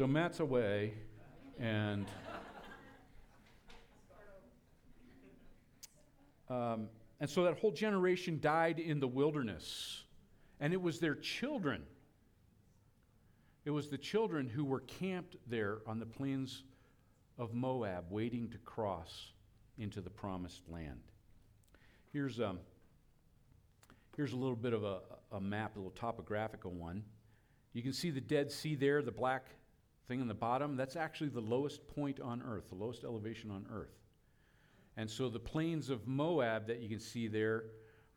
So Matt's away, and um, and so that whole generation died in the wilderness, and it was their children. It was the children who were camped there on the plains of Moab, waiting to cross into the promised land. Here's um, here's a little bit of a, a map, a little topographical one. You can see the Dead Sea there, the black thing on the bottom. That's actually the lowest point on earth, the lowest elevation on earth. And so the plains of Moab that you can see there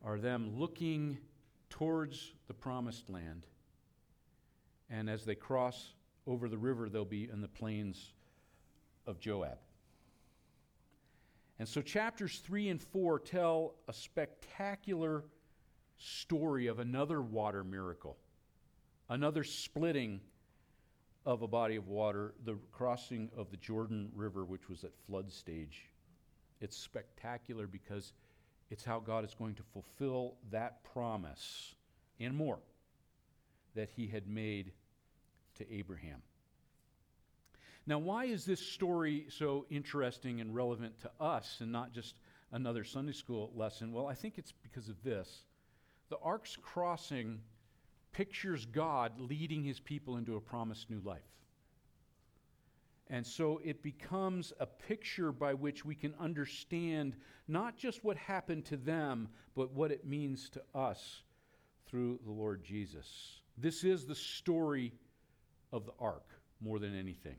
are them looking towards the promised land. And as they cross over the river, they'll be in the plains of Joab. And so chapters 3 and 4 tell a spectacular story of another water miracle, another splitting of a body of water, the crossing of the Jordan River, which was at flood stage. It's spectacular because it's how God is going to fulfill that promise and more that he had made to Abraham. Now, why is this story so interesting and relevant to us and not just another Sunday school lesson? Well, I think it's because of this. The ark's crossing pictures God leading his people into a promised new life. And so it becomes a picture by which we can understand not just what happened to them, but what it means to us through the Lord Jesus. This is the story of the ark more than anything.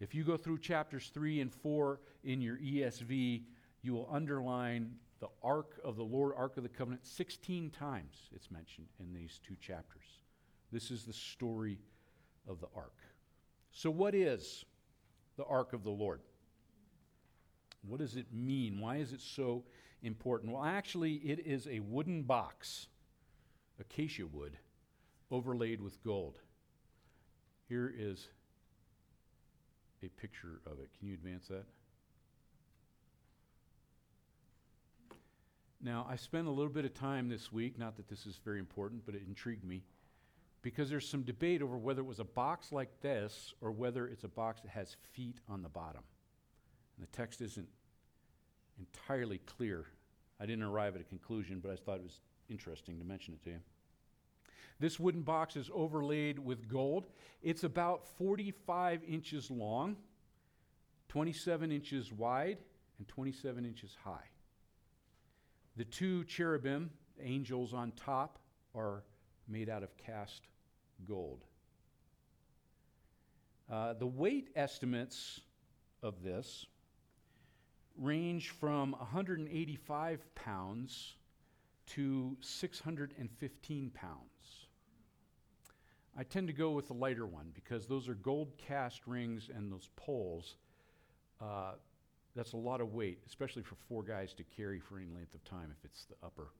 If you go through chapters 3 and 4 in your ESV, you will underline the ark of the Lord, ark of the covenant, 16 times it's mentioned in these two chapters. This is the story of the ark. So, what is the ark of the Lord? What does it mean? Why is it so important? Well, actually, it is a wooden box, acacia wood, overlaid with gold. Here is a picture of it. Can you advance that? Now, I spent a little bit of time this week, not that this is very important, but it intrigued me, because there's some debate over whether it was a box like this or whether it's a box that has feet on the bottom. And the text isn't entirely clear. I didn't arrive at a conclusion, but I thought it was interesting to mention it to you. This wooden box is overlaid with gold. It's about 45 inches long, 27 inches wide, and 27 inches high. The two cherubim, angels on top, are made out of cast gold. Uh, the weight estimates of this range from 185 pounds to 615 pounds. I tend to go with the lighter one because those are gold cast rings and those poles. Uh, that's a lot of weight, especially for four guys to carry for any length of time if it's the upper.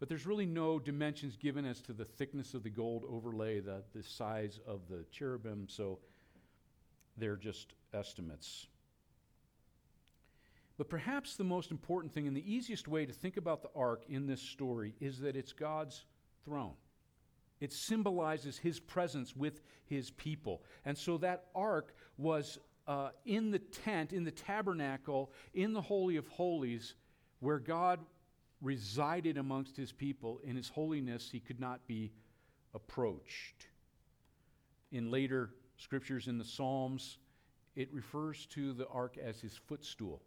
But there's really no dimensions given as to the thickness of the gold overlay, the, the size of the cherubim, so they're just estimates. But perhaps the most important thing and the easiest way to think about the ark in this story is that it's God's throne. It symbolizes his presence with his people. And so that ark was uh, in the tent, in the tabernacle, in the Holy of Holies, where God resided amongst his people. In his holiness, he could not be approached. In later scriptures in the Psalms, it refers to the ark as his footstool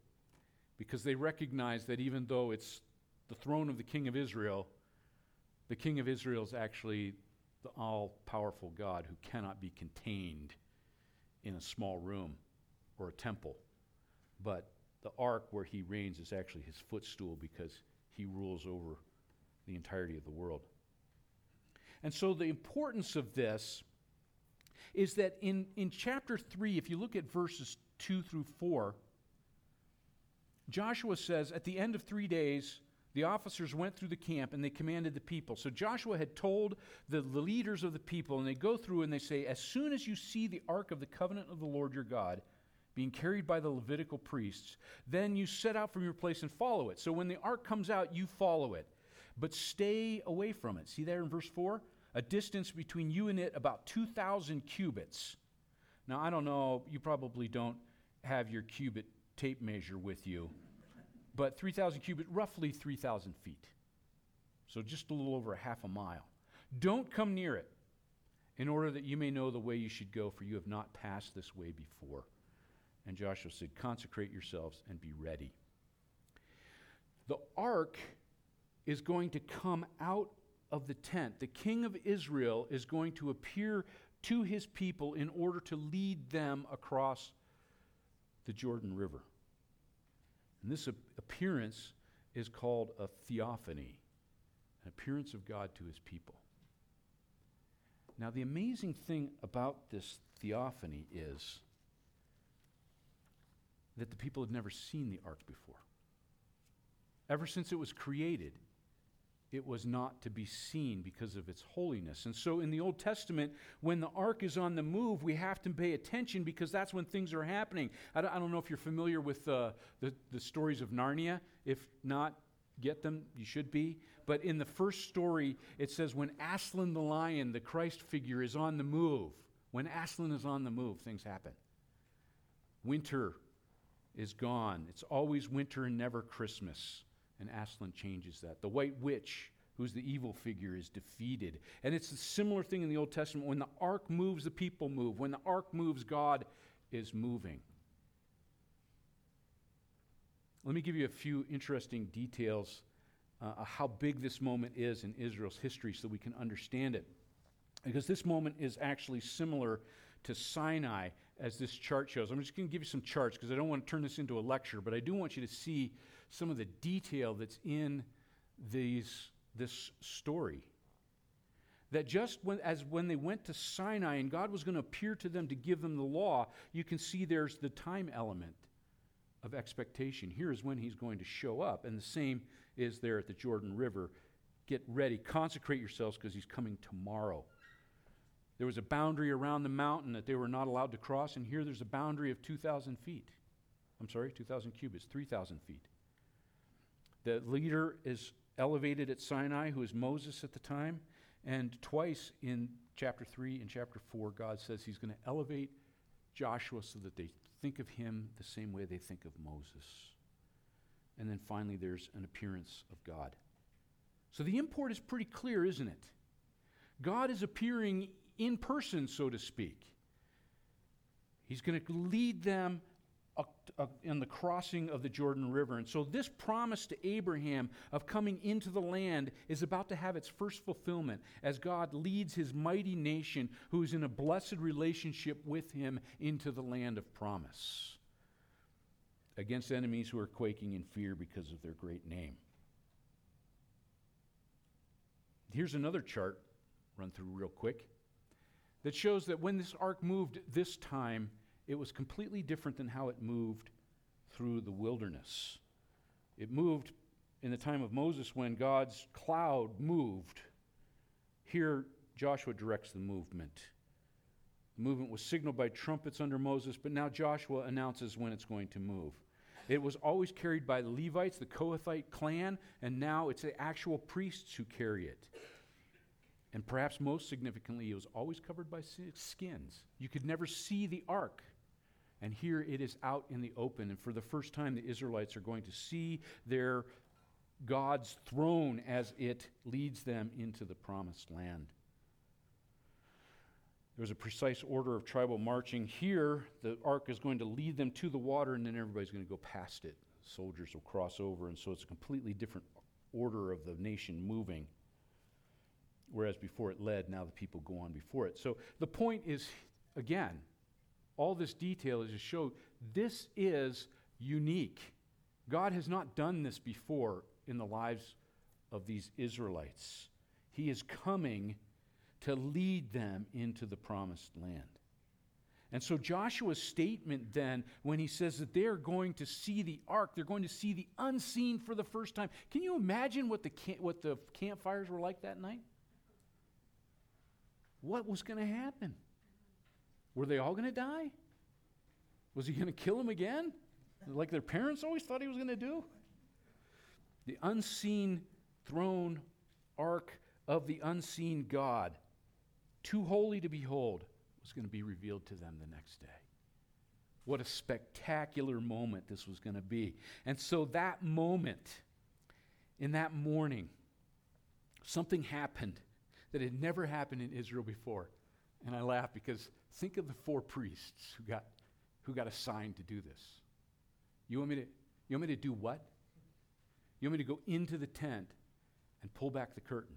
because they recognize that even though it's the throne of the king of Israel, the king of Israel is actually the all powerful God who cannot be contained in a small room or a temple. But the ark where he reigns is actually his footstool because he rules over the entirety of the world. And so the importance of this is that in, in chapter 3, if you look at verses 2 through 4, Joshua says, At the end of three days, the officers went through the camp and they commanded the people. So Joshua had told the, the leaders of the people, and they go through and they say, As soon as you see the ark of the covenant of the Lord your God, being carried by the Levitical priests, then you set out from your place and follow it. So when the ark comes out, you follow it, but stay away from it. See there in verse 4? A distance between you and it about 2,000 cubits. Now, I don't know, you probably don't have your cubit tape measure with you, but 3,000 cubit, roughly 3,000 feet. So just a little over a half a mile. Don't come near it in order that you may know the way you should go, for you have not passed this way before. And Joshua said, Consecrate yourselves and be ready. The ark is going to come out of the tent. The king of Israel is going to appear to his people in order to lead them across the Jordan River. And this appearance is called a theophany, an appearance of God to his people. Now, the amazing thing about this theophany is that the people had never seen the ark before. Ever since it was created, it was not to be seen because of its holiness. And so in the Old Testament, when the ark is on the move, we have to pay attention because that's when things are happening. I don't, I don't know if you're familiar with uh, the, the stories of Narnia. If not, get them. You should be. But in the first story, it says when Aslan the lion, the Christ figure, is on the move, when Aslan is on the move, things happen. Winter is gone. It's always winter and never Christmas. And Aslan changes that. The white witch, who's the evil figure, is defeated. And it's a similar thing in the Old Testament. When the ark moves, the people move. When the ark moves, God is moving. Let me give you a few interesting details uh, how big this moment is in Israel's history so we can understand it. Because this moment is actually similar to Sinai, as this chart shows. I'm just going to give you some charts because I don't want to turn this into a lecture, but I do want you to see some of the detail that's in these, this story. That just when, as when they went to Sinai and God was going to appear to them to give them the law, you can see there's the time element of expectation. Here is when he's going to show up. And the same is there at the Jordan River. Get ready, consecrate yourselves because he's coming tomorrow. There was a boundary around the mountain that they were not allowed to cross, and here there's a boundary of 2,000 feet. I'm sorry, 2,000 cubits, 3,000 feet. The leader is elevated at Sinai, who is Moses at the time. And twice in chapter 3 and chapter 4, God says he's going to elevate Joshua so that they think of him the same way they think of Moses. And then finally, there's an appearance of God. So the import is pretty clear, isn't it? God is appearing in person, so to speak. He's going to lead them in the crossing of the Jordan River. And so, this promise to Abraham of coming into the land is about to have its first fulfillment as God leads his mighty nation, who is in a blessed relationship with him, into the land of promise against enemies who are quaking in fear because of their great name. Here's another chart, run through real quick, that shows that when this ark moved this time, it was completely different than how it moved through the wilderness. It moved in the time of Moses when God's cloud moved. Here, Joshua directs the movement. The movement was signaled by trumpets under Moses, but now Joshua announces when it's going to move. It was always carried by the Levites, the Kohathite clan, and now it's the actual priests who carry it. And perhaps most significantly, it was always covered by skins. You could never see the ark. And here it is out in the open. And for the first time, the Israelites are going to see their God's throne as it leads them into the promised land. There was a precise order of tribal marching. Here, the ark is going to lead them to the water, and then everybody's going to go past it. Soldiers will cross over, and so it's a completely different order of the nation moving. Whereas before it led, now the people go on before it. So the point is, again, all this detail is to show this is unique. God has not done this before in the lives of these Israelites. He is coming to lead them into the promised land. And so Joshua's statement then, when he says that they're going to see the ark, they're going to see the unseen for the first time. Can you imagine what the, what the campfires were like that night? What was going to happen? Were they all going to die? Was he going to kill them again? Like their parents always thought he was going to do? The unseen throne ark of the unseen God too holy to behold, was going to be revealed to them the next day. What a spectacular moment this was going to be. And so, that moment, in that morning, something happened that had never happened in Israel before. And I laugh because think of the four priests who got, who got assigned to do this. You want, me to, you want me to do what? You want me to go into the tent and pull back the curtain?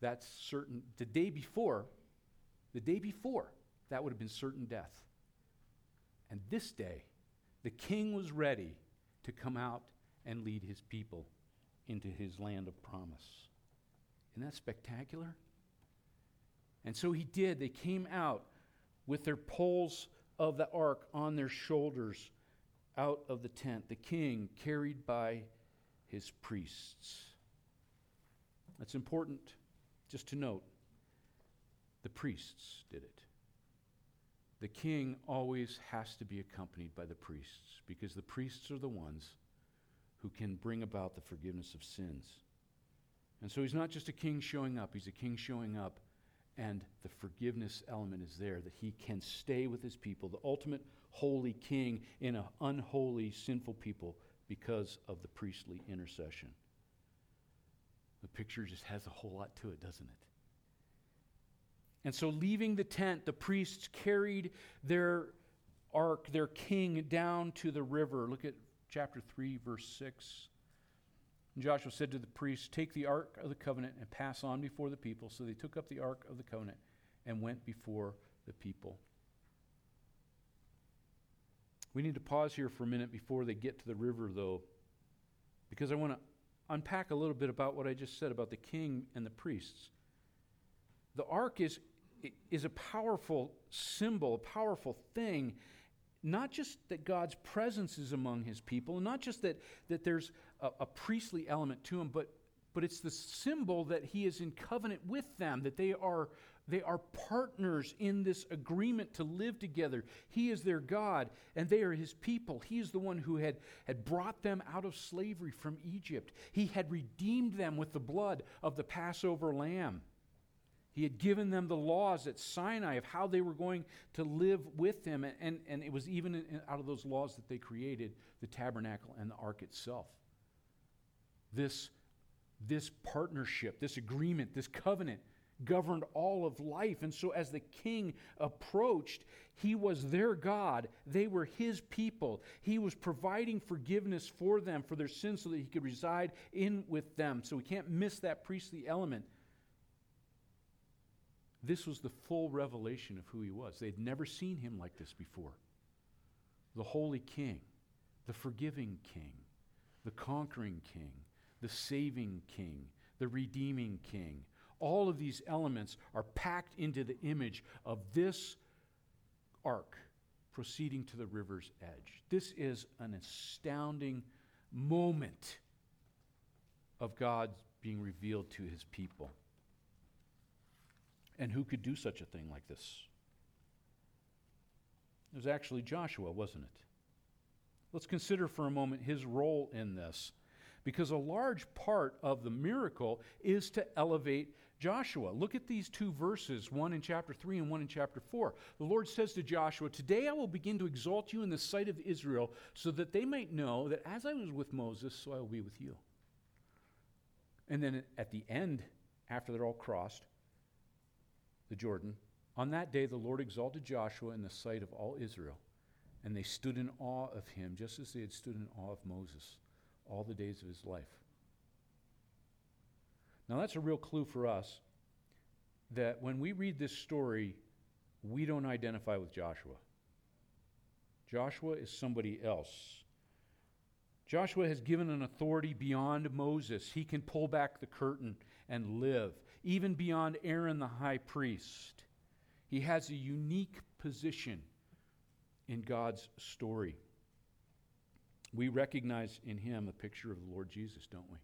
That's certain. The day before, the day before, that would have been certain death. And this day, the king was ready to come out and lead his people into his land of promise. Isn't that spectacular? And so he did. They came out with their poles of the ark on their shoulders out of the tent, the king carried by his priests. That's important just to note. The priests did it. The king always has to be accompanied by the priests because the priests are the ones who can bring about the forgiveness of sins. And so he's not just a king showing up, he's a king showing up, and the forgiveness element is there that he can stay with his people, the ultimate holy king in an unholy, sinful people because of the priestly intercession. The picture just has a whole lot to it, doesn't it? And so, leaving the tent, the priests carried their ark, their king, down to the river. Look at chapter 3, verse 6. And Joshua said to the priests, Take the ark of the covenant and pass on before the people. So they took up the ark of the covenant and went before the people. We need to pause here for a minute before they get to the river, though, because I want to unpack a little bit about what I just said about the king and the priests. The ark is, is a powerful symbol, a powerful thing. Not just that God's presence is among his people, and not just that, that there's a, a priestly element to him, but, but it's the symbol that he is in covenant with them, that they are, they are partners in this agreement to live together. He is their God, and they are his people. He is the one who had, had brought them out of slavery from Egypt. He had redeemed them with the blood of the Passover lamb. He had given them the laws at Sinai of how they were going to live with him. And, and, and it was even in, out of those laws that they created the tabernacle and the ark itself. This, this partnership, this agreement, this covenant governed all of life. And so, as the king approached, he was their God. They were his people. He was providing forgiveness for them for their sins so that he could reside in with them. So, we can't miss that priestly element. This was the full revelation of who he was. They had never seen him like this before. The holy king, the forgiving king, the conquering king, the saving king, the redeeming king. All of these elements are packed into the image of this ark proceeding to the river's edge. This is an astounding moment of God being revealed to his people. And who could do such a thing like this? It was actually Joshua, wasn't it? Let's consider for a moment his role in this, because a large part of the miracle is to elevate Joshua. Look at these two verses, one in chapter 3 and one in chapter 4. The Lord says to Joshua, Today I will begin to exalt you in the sight of Israel, so that they might know that as I was with Moses, so I will be with you. And then at the end, after they're all crossed, the Jordan. On that day, the Lord exalted Joshua in the sight of all Israel, and they stood in awe of him, just as they had stood in awe of Moses all the days of his life. Now, that's a real clue for us that when we read this story, we don't identify with Joshua. Joshua is somebody else. Joshua has given an authority beyond Moses. He can pull back the curtain and live even beyond Aaron the high priest. He has a unique position in God's story. We recognize in him a picture of the Lord Jesus, don't we?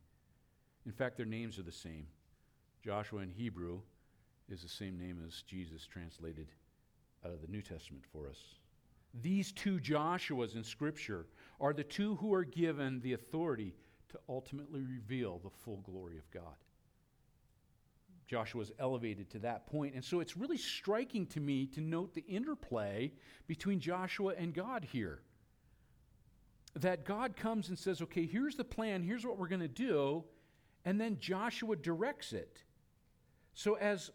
In fact, their names are the same. Joshua in Hebrew is the same name as Jesus translated out of the New Testament for us. These two Joshuas in Scripture are the two who are given the authority to ultimately reveal the full glory of God. Joshua is elevated to that point. And so it's really striking to me to note the interplay between Joshua and God here. That God comes and says, okay, here's the plan, here's what we're going to do, and then Joshua directs it. So as,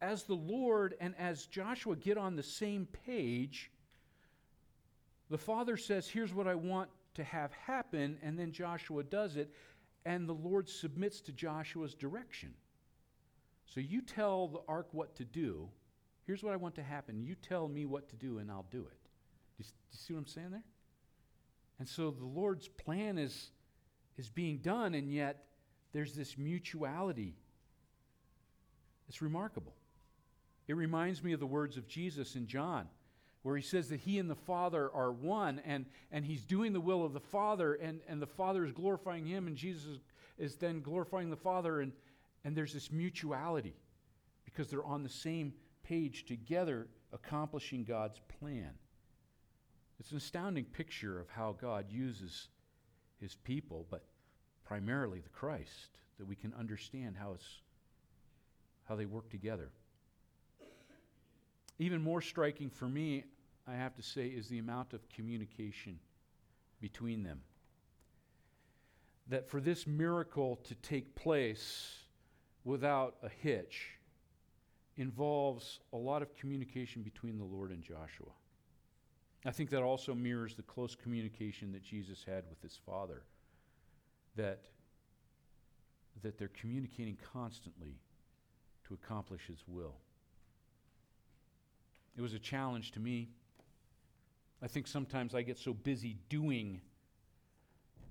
as the Lord and as Joshua get on the same page, the Father says, here's what I want to have happen, and then Joshua does it, and the Lord submits to Joshua's direction. So you tell the ark what to do. Here's what I want to happen. You tell me what to do, and I'll do it. Do you, do you see what I'm saying there? And so the Lord's plan is, is being done, and yet there's this mutuality. It's remarkable. It reminds me of the words of Jesus in John, where he says that he and the Father are one, and, and he's doing the will of the Father, and, and the Father is glorifying him, and Jesus is, is then glorifying the Father, and, and there's this mutuality because they're on the same page together, accomplishing God's plan. It's an astounding picture of how God uses his people, but primarily the Christ, that we can understand how, it's, how they work together. Even more striking for me, I have to say, is the amount of communication between them. That for this miracle to take place, without a hitch involves a lot of communication between the Lord and Joshua. I think that also mirrors the close communication that Jesus had with his Father, that, that they're communicating constantly to accomplish his will. It was a challenge to me. I think sometimes I get so busy doing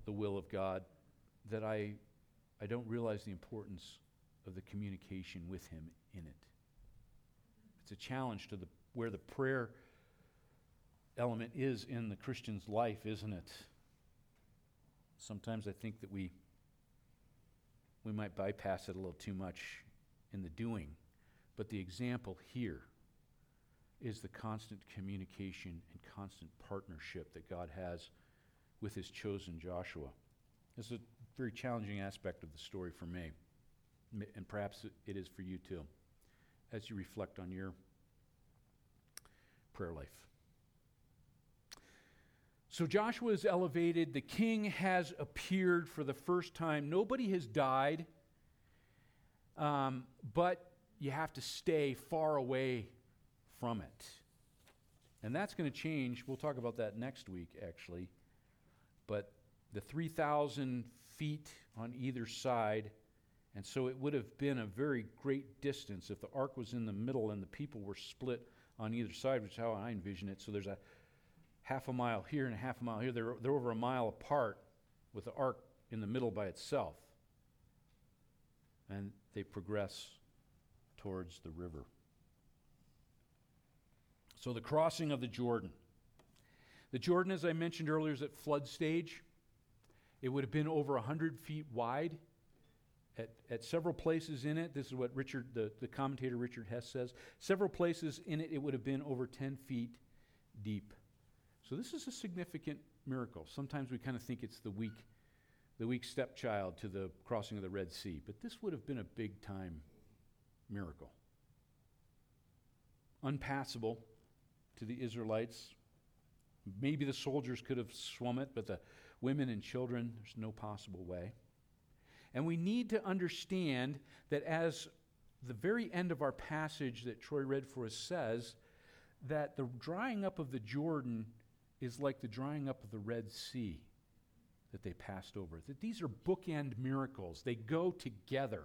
the will of God that I, I don't realize the importance of the communication with Him in it. It's a challenge to the, where the prayer element is in the Christian's life, isn't it? Sometimes I think that we, we might bypass it a little too much in the doing. But the example here is the constant communication and constant partnership that God has with his chosen Joshua. Is a very challenging aspect of the story for me and perhaps it is for you too, as you reflect on your prayer life. So Joshua is elevated. The king has appeared for the first time. Nobody has died, um, but you have to stay far away from it. And that's going to change. We'll talk about that next week, actually. But the 3,000 feet on either side and so it would have been a very great distance if the ark was in the middle and the people were split on either side, which is how I envision it. So there's a half a mile here and a half a mile here. They're, they're over a mile apart with the ark in the middle by itself. And they progress towards the river. So the crossing of the Jordan. The Jordan, as I mentioned earlier, is at flood stage. It would have been over 100 feet wide at, at several places in it, this is what Richard, the, the commentator Richard Hess says, several places in it, it would have been over 10 feet deep. So this is a significant miracle. Sometimes we kind of think it's the weak, the weak stepchild to the crossing of the Red Sea, but this would have been a big time miracle. Unpassable to the Israelites. Maybe the soldiers could have swum it, but the women and children, there's no possible way. And we need to understand that as the very end of our passage that Troy read for us says, that the drying up of the Jordan is like the drying up of the Red Sea that they passed over. That these are bookend miracles, they go together.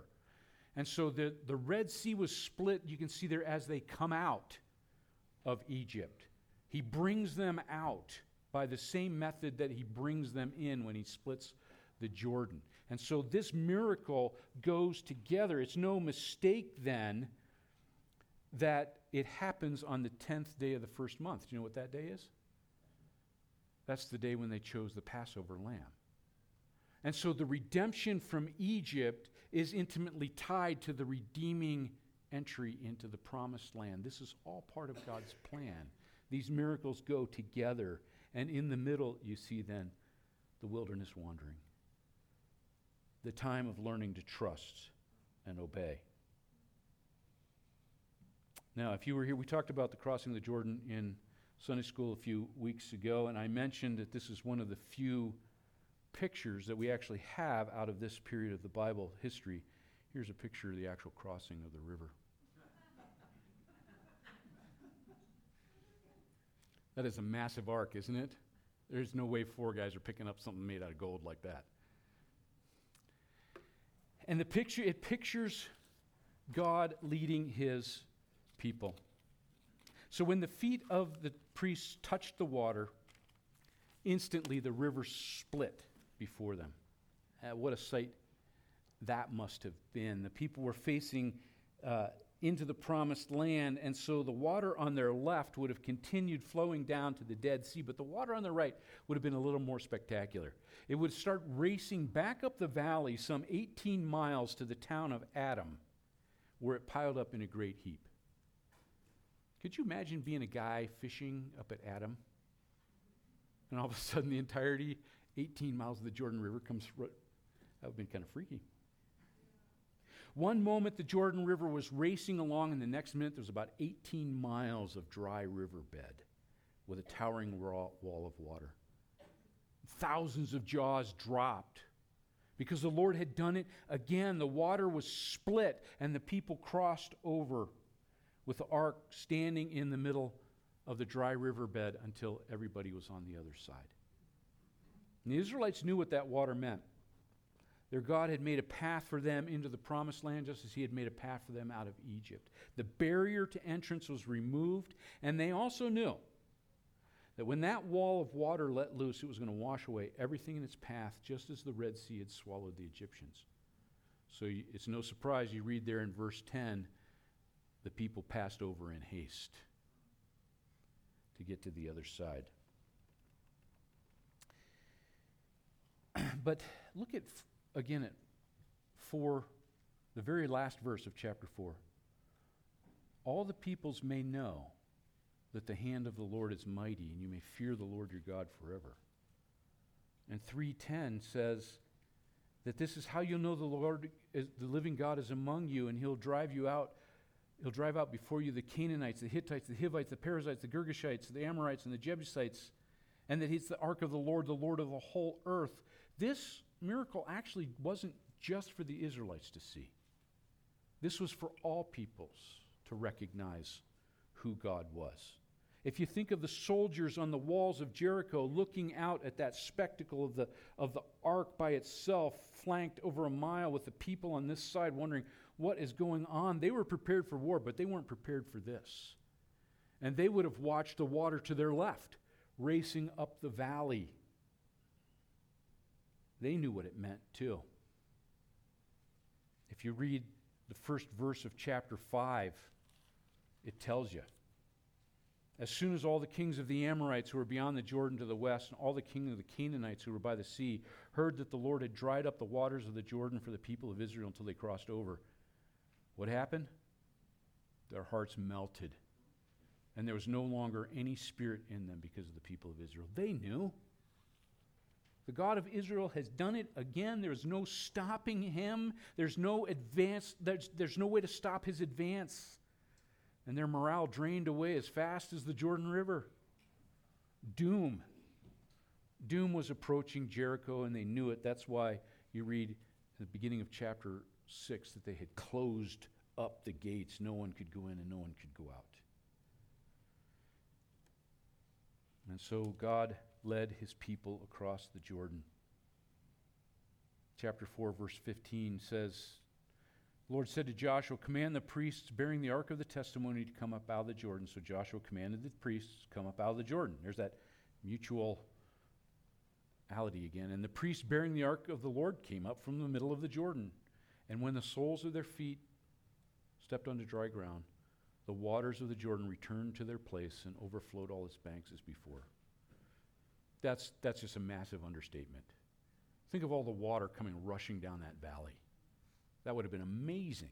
And so the, the Red Sea was split, you can see there as they come out of Egypt. He brings them out by the same method that he brings them in when he splits the Jordan. And so this miracle goes together. It's no mistake then that it happens on the 10th day of the first month. Do you know what that day is? That's the day when they chose the Passover lamb. And so the redemption from Egypt is intimately tied to the redeeming entry into the promised land. This is all part of God's plan. These miracles go together. And in the middle, you see then the wilderness wandering the time of learning to trust and obey. Now, if you were here, we talked about the crossing of the Jordan in Sunday school a few weeks ago, and I mentioned that this is one of the few pictures that we actually have out of this period of the Bible history. Here's a picture of the actual crossing of the river. that is a massive ark, isn't it? There's no way four guys are picking up something made out of gold like that. And the picture, it pictures God leading his people. So when the feet of the priests touched the water, instantly the river split before them. Uh, what a sight that must have been. The people were facing uh, into the promised land, and so the water on their left would have continued flowing down to the Dead Sea, but the water on the right would have been a little more spectacular. It would start racing back up the valley some 18 miles to the town of Adam, where it piled up in a great heap. Could you imagine being a guy fishing up at Adam? And all of a sudden, the entirety, 18 miles of the Jordan River, comes. that would have been kind of freaky. One moment, the Jordan River was racing along, and the next minute, there was about 18 miles of dry riverbed with a towering wall of water. Thousands of jaws dropped because the Lord had done it again. The water was split, and the people crossed over with the ark standing in the middle of the dry riverbed until everybody was on the other side. And the Israelites knew what that water meant. Their God had made a path for them into the promised land just as He had made a path for them out of Egypt. The barrier to entrance was removed, and they also knew that when that wall of water let loose, it was going to wash away everything in its path, just as the Red Sea had swallowed the Egyptians. So it's no surprise you read there in verse 10 the people passed over in haste to get to the other side. but look at again at 4 the very last verse of chapter 4 all the peoples may know that the hand of the lord is mighty and you may fear the lord your god forever and 310 says that this is how you'll know the lord is, the living god is among you and he'll drive you out He'll drive out before you the Canaanites, the Hittites, the Hivites, the Perizzites, the Girgashites, the Amorites, and the Jebusites, and that he's the ark of the Lord, the Lord of the whole earth. This miracle actually wasn't just for the Israelites to see, this was for all peoples to recognize who God was. If you think of the soldiers on the walls of Jericho looking out at that spectacle of the, of the ark by itself, flanked over a mile with the people on this side wondering, what is going on. They were prepared for war, but they weren't prepared for this. And they would have watched the water to their left racing up the valley. They knew what it meant, too. If you read the first verse of chapter 5, it tells you. As soon as all the kings of the Amorites who were beyond the Jordan to the west, and all the kings of the Canaanites who were by the sea, heard that the Lord had dried up the waters of the Jordan for the people of Israel until they crossed over, what happened? Their hearts melted. And there was no longer any spirit in them because of the people of Israel. They knew. The God of Israel has done it again. There's no stopping him. There's no advance. There's, there's no way to stop his advance. And their morale drained away as fast as the Jordan River. Doom. Doom was approaching Jericho, and they knew it. That's why you read at the beginning of chapter 6 that they had closed up the gates. No one could go in and no one could go out. And so God led his people across the Jordan. Chapter 4, verse 15 says, the Lord said to Joshua, Command the priests bearing the ark of the testimony to come up out of the Jordan. So Joshua commanded the priests come up out of the Jordan. There's that mutual ality again. And the priests bearing the ark of the Lord came up from the middle of the Jordan. And when the soles of their feet stepped onto dry ground, the waters of the Jordan returned to their place and overflowed all its banks as before. That's, that's just a massive understatement. Think of all the water coming rushing down that valley. That would have been amazing.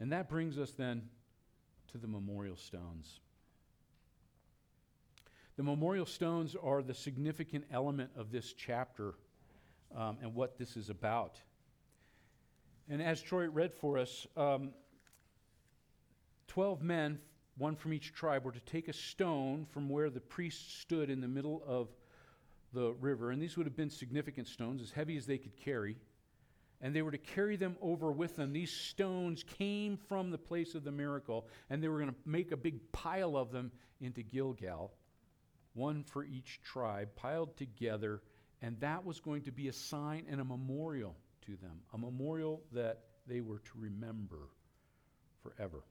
And that brings us then to the memorial stones. The memorial stones are the significant element of this chapter um, and what this is about. And as Troy read for us, um, 12 men, one from each tribe, were to take a stone from where the priest stood in the middle of the river. And these would have been significant stones, as heavy as they could carry. And they were to carry them over with them. These stones came from the place of the miracle, and they were going to make a big pile of them into Gilgal, one for each tribe, piled together. And that was going to be a sign and a memorial to them, a memorial that they were to remember forever.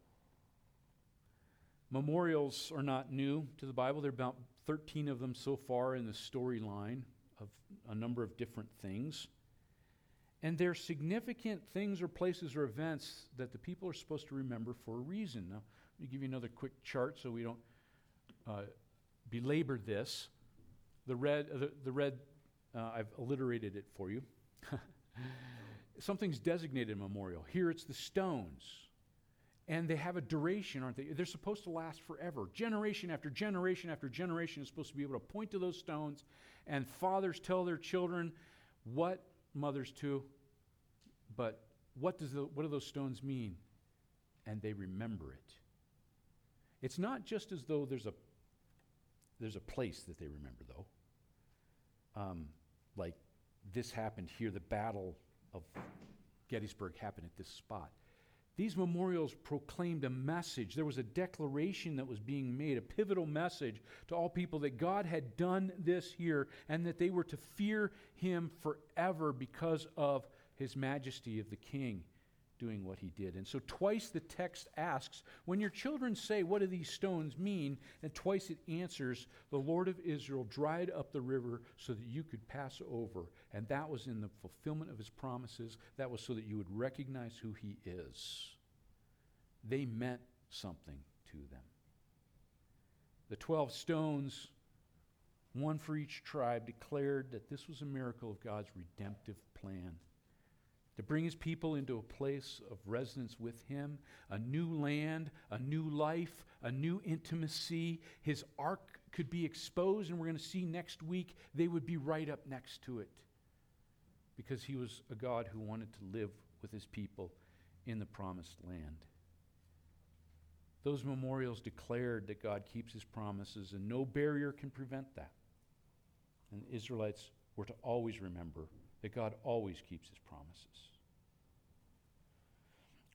Memorials are not new to the Bible. There are about 13 of them so far in the storyline of a number of different things. And they're significant things or places or events that the people are supposed to remember for a reason. Now, let me give you another quick chart so we don't uh, belabor this. The red, uh, the, the red uh, I've alliterated it for you. Something's designated memorial. Here it's the stones. And they have a duration, aren't they? They're supposed to last forever. Generation after generation after generation is supposed to be able to point to those stones, and fathers tell their children what mothers too, but what, does the, what do those stones mean? And they remember it. It's not just as though there's a, there's a place that they remember, though. Um, like this happened here, the battle of Gettysburg happened at this spot. These memorials proclaimed a message. There was a declaration that was being made, a pivotal message to all people that God had done this here and that they were to fear him forever because of his majesty of the king doing what he did. And so, twice the text asks, when your children say, What do these stones mean? And twice it answers, The Lord of Israel dried up the river so that you could pass over. And that was in the fulfillment of his promises. That was so that you would recognize who he is. They meant something to them. The 12 stones, one for each tribe, declared that this was a miracle of God's redemptive plan to bring his people into a place of residence with him, a new land, a new life, a new intimacy. His ark could be exposed, and we're going to see next week they would be right up next to it because he was a God who wanted to live with his people in the promised land. Those memorials declared that God keeps his promises, and no barrier can prevent that. And the Israelites were to always remember that God always keeps his promises.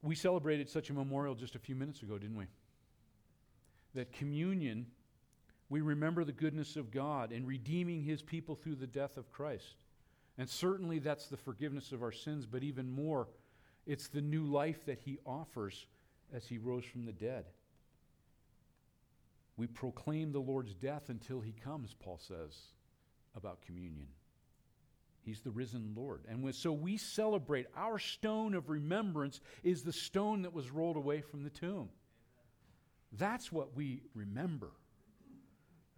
We celebrated such a memorial just a few minutes ago, didn't we? That communion, we remember the goodness of God in redeeming his people through the death of Christ. And certainly that's the forgiveness of our sins, but even more, it's the new life that he offers as he rose from the dead. We proclaim the Lord's death until he comes, Paul says about communion. He's the risen Lord. And so we celebrate. Our stone of remembrance is the stone that was rolled away from the tomb. That's what we remember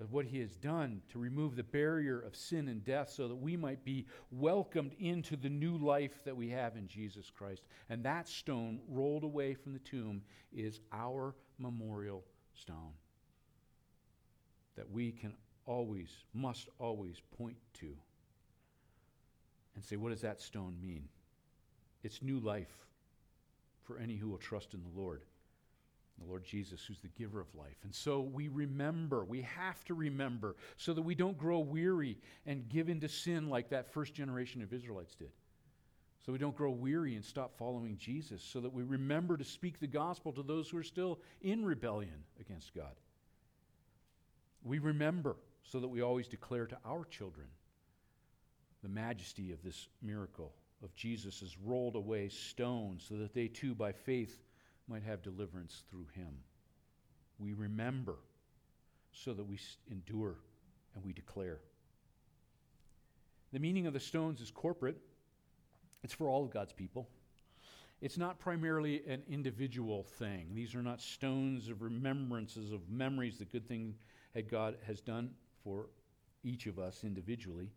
of what he has done to remove the barrier of sin and death so that we might be welcomed into the new life that we have in Jesus Christ. And that stone rolled away from the tomb is our memorial stone that we can always, must always point to and say, what does that stone mean? It's new life for any who will trust in the Lord. The Lord Jesus, who's the giver of life. And so we remember, we have to remember, so that we don't grow weary and give into sin like that first generation of Israelites did. So we don't grow weary and stop following Jesus, so that we remember to speak the gospel to those who are still in rebellion against God. We remember so that we always declare to our children the majesty of this miracle of Jesus' has rolled away stone so that they too, by faith, might have deliverance through him. We remember so that we endure and we declare. The meaning of the stones is corporate, it's for all of God's people. It's not primarily an individual thing. These are not stones of remembrances of memories, the good thing that God has done for each of us individually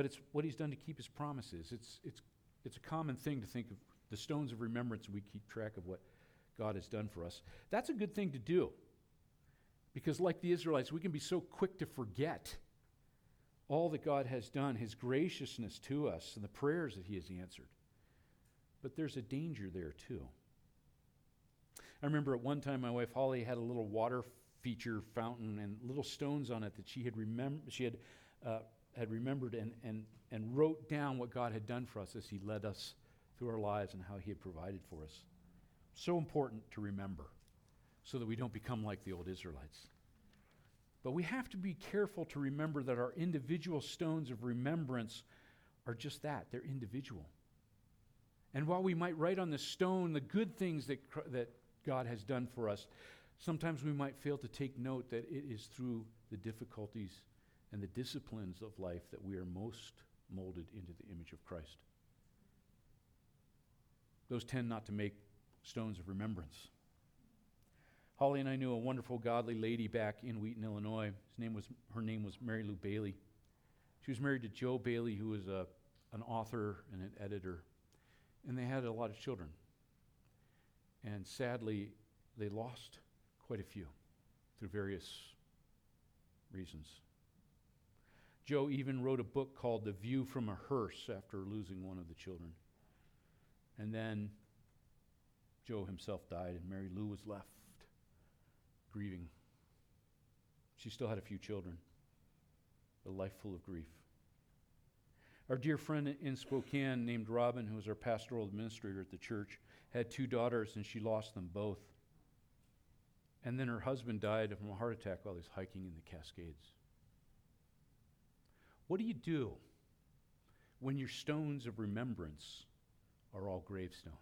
but it's what he's done to keep his promises. It's, it's, it's a common thing to think of the stones of remembrance, we keep track of what God has done for us. That's a good thing to do. Because, like the Israelites, we can be so quick to forget all that God has done, his graciousness to us, and the prayers that he has answered. but there's a danger there too. I remember at one time my wife Holly had a little water feature fountain and little stones on it that she had remem- she had uh, had remembered and, and, and wrote down what God had done for us as He led us through our lives and how He had provided for us. So important to remember so that we don't become like the old Israelites. But we have to be careful to remember that our individual stones of remembrance are just that they're individual. And while we might write on the stone the good things that, that God has done for us, sometimes we might fail to take note that it is through the difficulties and the disciplines of life that we are most molded into the image of Christ. Those tend not to make stones of remembrance. Holly and I knew a wonderful, godly lady back in Wheaton, Illinois. His name was, her name was Mary Lou Bayly. She was married to Joe Bayly, who was a, an author and an editor. And they had a lot of children. And sadly, they lost quite a few through various reasons. Joe even wrote a book called The View from a Hearse after losing one of the children. And then Joe himself died, and Mary Lou was left grieving. She still had a few children, a life full of grief. Our dear friend in Spokane named Robin, who was our pastoral administrator at the church, had two daughters and she lost them both. And then her husband died from a heart attack while he was hiking in the Cascades. What do you do when your stones of remembrance are all gravestones?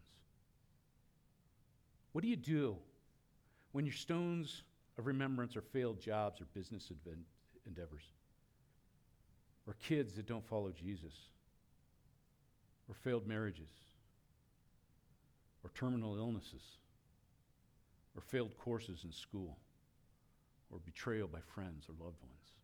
What do you do when your stones of remembrance are failed jobs or business endeavors? Or kids that don't follow Jesus? Or failed marriages? Or terminal illnesses? Or failed courses in school? Or betrayal by friends or loved ones?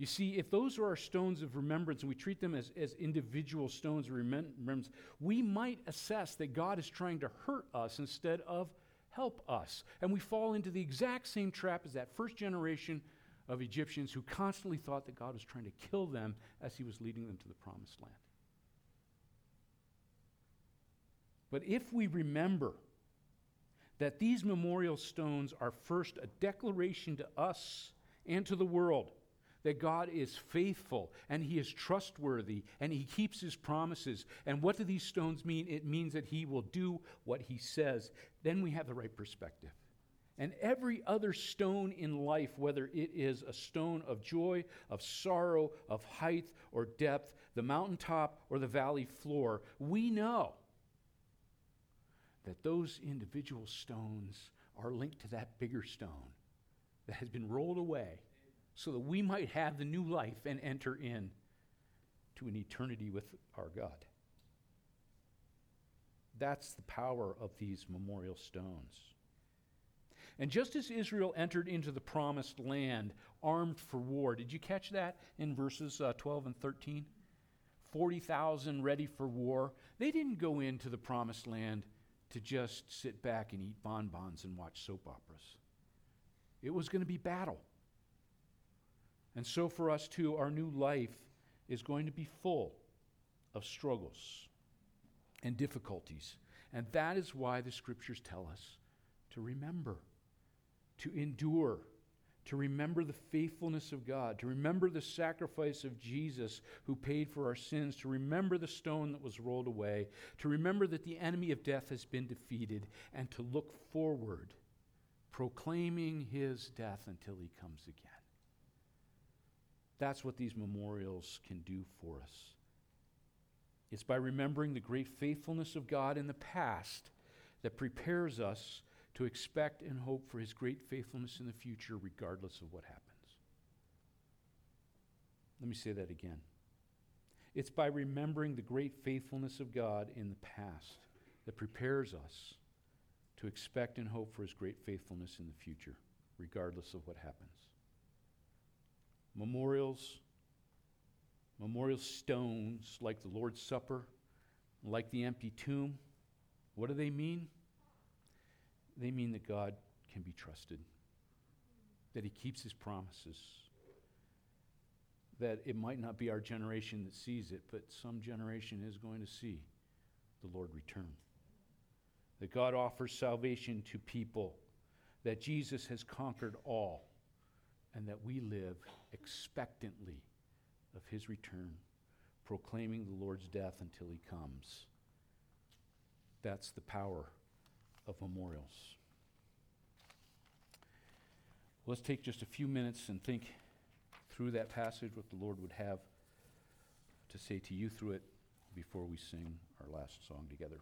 You see, if those are our stones of remembrance and we treat them as, as individual stones of remembrance, we might assess that God is trying to hurt us instead of help us. And we fall into the exact same trap as that first generation of Egyptians who constantly thought that God was trying to kill them as he was leading them to the promised land. But if we remember that these memorial stones are first a declaration to us and to the world that God is faithful and He is trustworthy and He keeps His promises. And what do these stones mean? It means that He will do what He says. Then we have the right perspective. And every other stone in life, whether it is a stone of joy, of sorrow, of height or depth, the mountaintop or the valley floor, we know that those individual stones are linked to that bigger stone that has been rolled away so that we might have the new life and enter in to an eternity with our God. That's the power of these memorial stones. And just as Israel entered into the promised land armed for war, did you catch that in verses uh, 12 and 13? 40,000 ready for war. They didn't go into the promised land to just sit back and eat bonbons and watch soap operas. It was going to be battle. And so for us too, our new life is going to be full of struggles and difficulties. And that is why the scriptures tell us to remember, to endure, to remember the faithfulness of God, to remember the sacrifice of Jesus who paid for our sins, to remember the stone that was rolled away, to remember that the enemy of death has been defeated, and to look forward, proclaiming his death until he comes again. That's what these memorials can do for us. It's by remembering the great faithfulness of God in the past that prepares us to expect and hope for his great faithfulness in the future, regardless of what happens. Let me say that again. It's by remembering the great faithfulness of God in the past that prepares us to expect and hope for his great faithfulness in the future, regardless of what happens memorials, memorial stones like the Lord's Supper, like the empty tomb. What do they mean? They mean that God can be trusted, that He keeps His promises, that it might not be our generation that sees it, but some generation is going to see the Lord return. That God offers salvation to people, that Jesus has conquered all, and that we live expectantly of his return, proclaiming the Lord's death until he comes. That's the power of memorials. Let's take just a few minutes and think through that passage, what the Lord would have to say to you through it before we sing our last song together.